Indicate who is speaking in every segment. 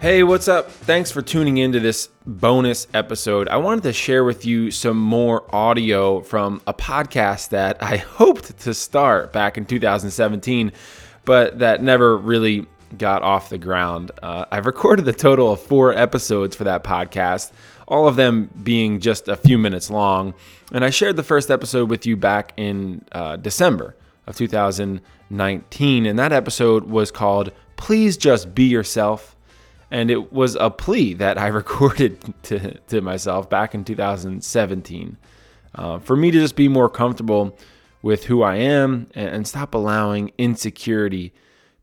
Speaker 1: Hey, what's up? Thanks for tuning into this bonus episode. I wanted to share with you some more audio from a podcast that I hoped to start back in 2017, but that never really got off the ground. Uh, I've recorded a total of four episodes for that podcast, all of them being just a few minutes long. And I shared the first episode with you back in uh, December of 2019. And that episode was called Please Just Be Yourself and it was a plea that I recorded to, to myself back in 2017 uh, for me to just be more comfortable with who I am and, and stop allowing insecurity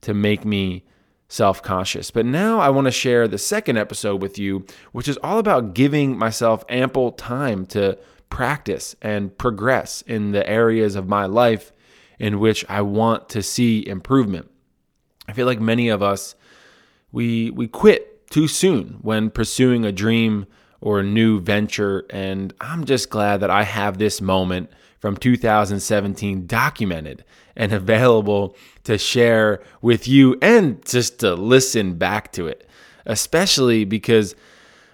Speaker 1: to make me self conscious. But now I want to share the second episode with you, which is all about giving myself ample time to practice and progress in the areas of my life in which I want to see improvement. I feel like many of us we we quit too soon when pursuing a dream or a new venture and I'm just glad that I have this moment from 2017 documented and available to share with you and just to listen back to it especially because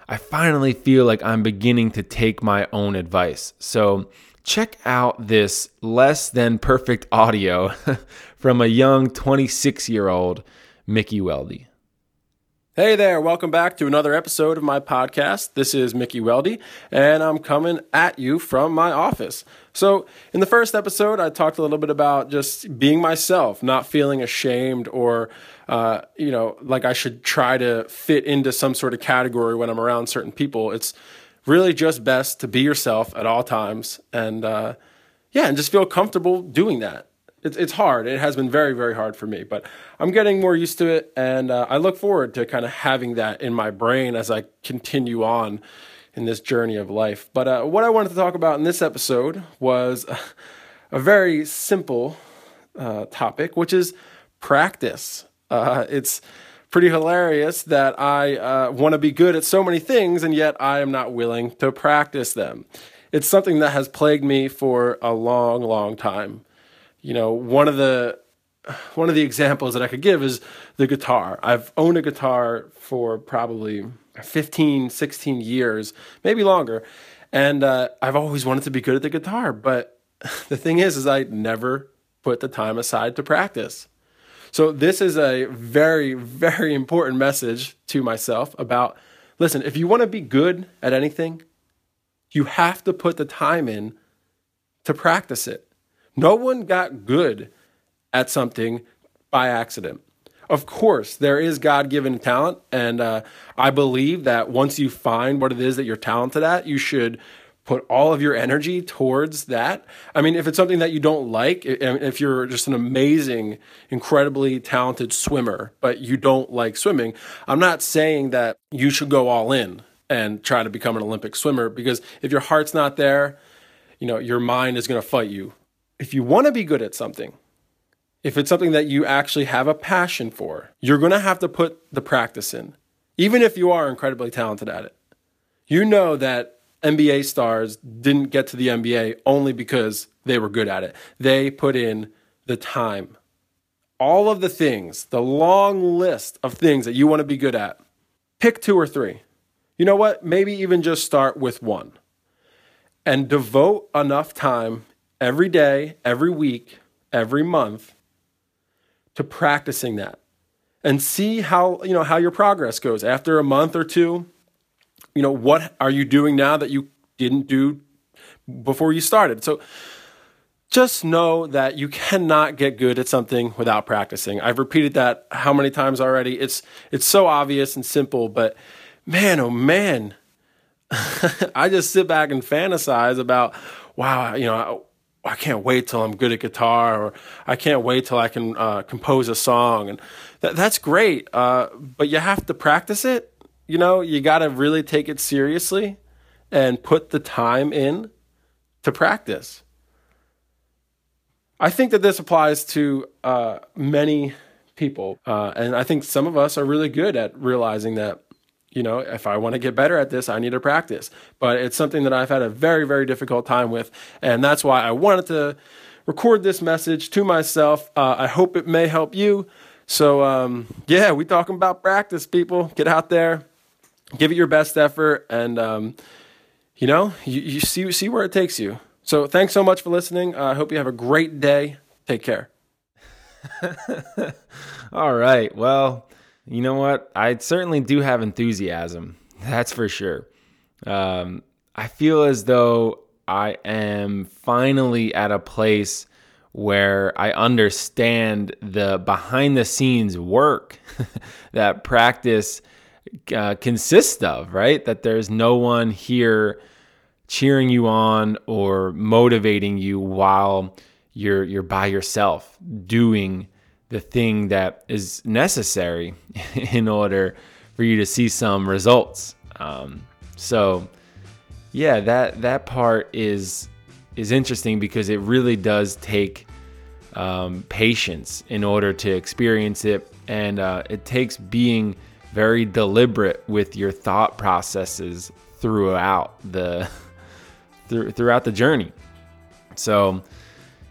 Speaker 1: I finally feel like I'm beginning to take my own advice. So, check out this less than perfect audio from a young 26 year old Mickey Weldy.
Speaker 2: Hey there, welcome back to another episode of my podcast. This is Mickey Weldy, and I'm coming at you from my office. So, in the first episode, I talked a little bit about just being myself, not feeling ashamed or, uh, you know, like I should try to fit into some sort of category when I'm around certain people. It's really just best to be yourself at all times and, uh, yeah, and just feel comfortable doing that it's it's hard. It has been very very hard for me, but I'm getting more used to it, and uh, I look forward to kind of having that in my brain as I continue on in this journey of life. But uh, what I wanted to talk about in this episode was a, a very simple uh, topic, which is practice. Uh, it's pretty hilarious that I uh, want to be good at so many things, and yet I am not willing to practice them. It's something that has plagued me for a long, long time you know, one of the one of the examples that I could give is the guitar. I've owned a guitar for probably 15, 16 years, maybe longer. And uh, I've always wanted to be good at the guitar. But the thing is, is I never put the time aside to practice. So this is a very, very important message to myself about, listen, if you want to be good at anything, you have to put the time in to practice it. No one got good at something by accident. Of course, there is God given talent. And uh, I believe that once you find what it is that you're talented at, you should put all of your energy towards that. I mean, if it's something that you don't like, if you're just an amazing, incredibly talented swimmer, but you don't like swimming, I'm not saying that you should go all in and try to become an Olympic swimmer because if your heart's not there, you know, your mind is going to fight you if you want to be good at something, if it's something that you actually have a passion for, you're going to have to put the practice in, even if you are incredibly talented at it. You know that NBA stars didn't get to the NBA only because they were good at it, they put in the time. All of the things, the long list of things that you want to be good at, pick two or three. You know what? Maybe even just start with one and devote enough time every day, every week, every month to practicing that and see how, you know, how your progress goes after a month or two. You know, what are you doing now that you didn't do before you started? So just know that you cannot get good at something without practicing. I've repeated that how many times already. It's it's so obvious and simple, but man, oh man, I just sit back and fantasize about, wow, you know, I can't wait till I'm good at guitar, or I can't wait till I can uh, compose a song, and that, that's great. Uh, but you have to practice it. You know, you got to really take it seriously and put the time in to practice. I think that this applies to uh, many people, uh, and I think some of us are really good at realizing that you know, if I want to get better at this, I need to practice. But it's something that I've had a very, very difficult time with. And that's why I wanted to record this message to myself. Uh, I hope it may help you. So um, yeah, we talking about practice, people. Get out there, give it your best effort, and um, you know, you, you see see where it takes you. So thanks so much for listening. Uh, I hope you have a great day. Take care.
Speaker 1: All right. Well, you know what? I certainly do have enthusiasm. That's for sure. Um, I feel as though I am finally at a place where I understand the behind the scenes work that practice uh, consists of, right? That there's no one here cheering you on or motivating you while you're you're by yourself doing the thing that is necessary in order for you to see some results. Um, so yeah, that that part is is interesting because it really does take um, patience in order to experience it, and uh, it takes being very deliberate with your thought processes throughout the through, throughout the journey. So,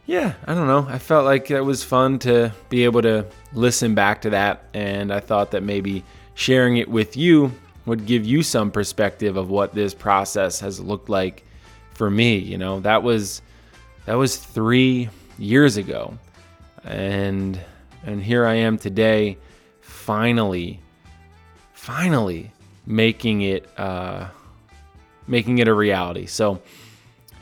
Speaker 1: yeah, I don't know. I felt like it was fun to be able to listen back to that, and I thought that maybe sharing it with you would give you some perspective of what this process has looked like for me. You know, that was that was three years ago, and and here I am today, finally, finally making it uh, making it a reality. So.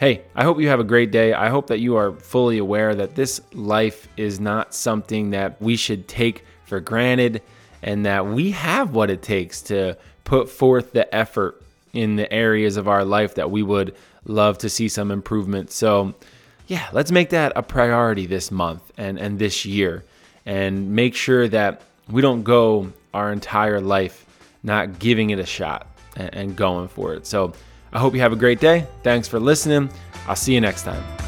Speaker 1: Hey, I hope you have a great day. I hope that you are fully aware that this life is not something that we should take for granted and that we have what it takes to put forth the effort in the areas of our life that we would love to see some improvement. So, yeah, let's make that a priority this month and, and this year and make sure that we don't go our entire life not giving it a shot and, and going for it. So, I hope you have a great day. Thanks for listening. I'll see you next time.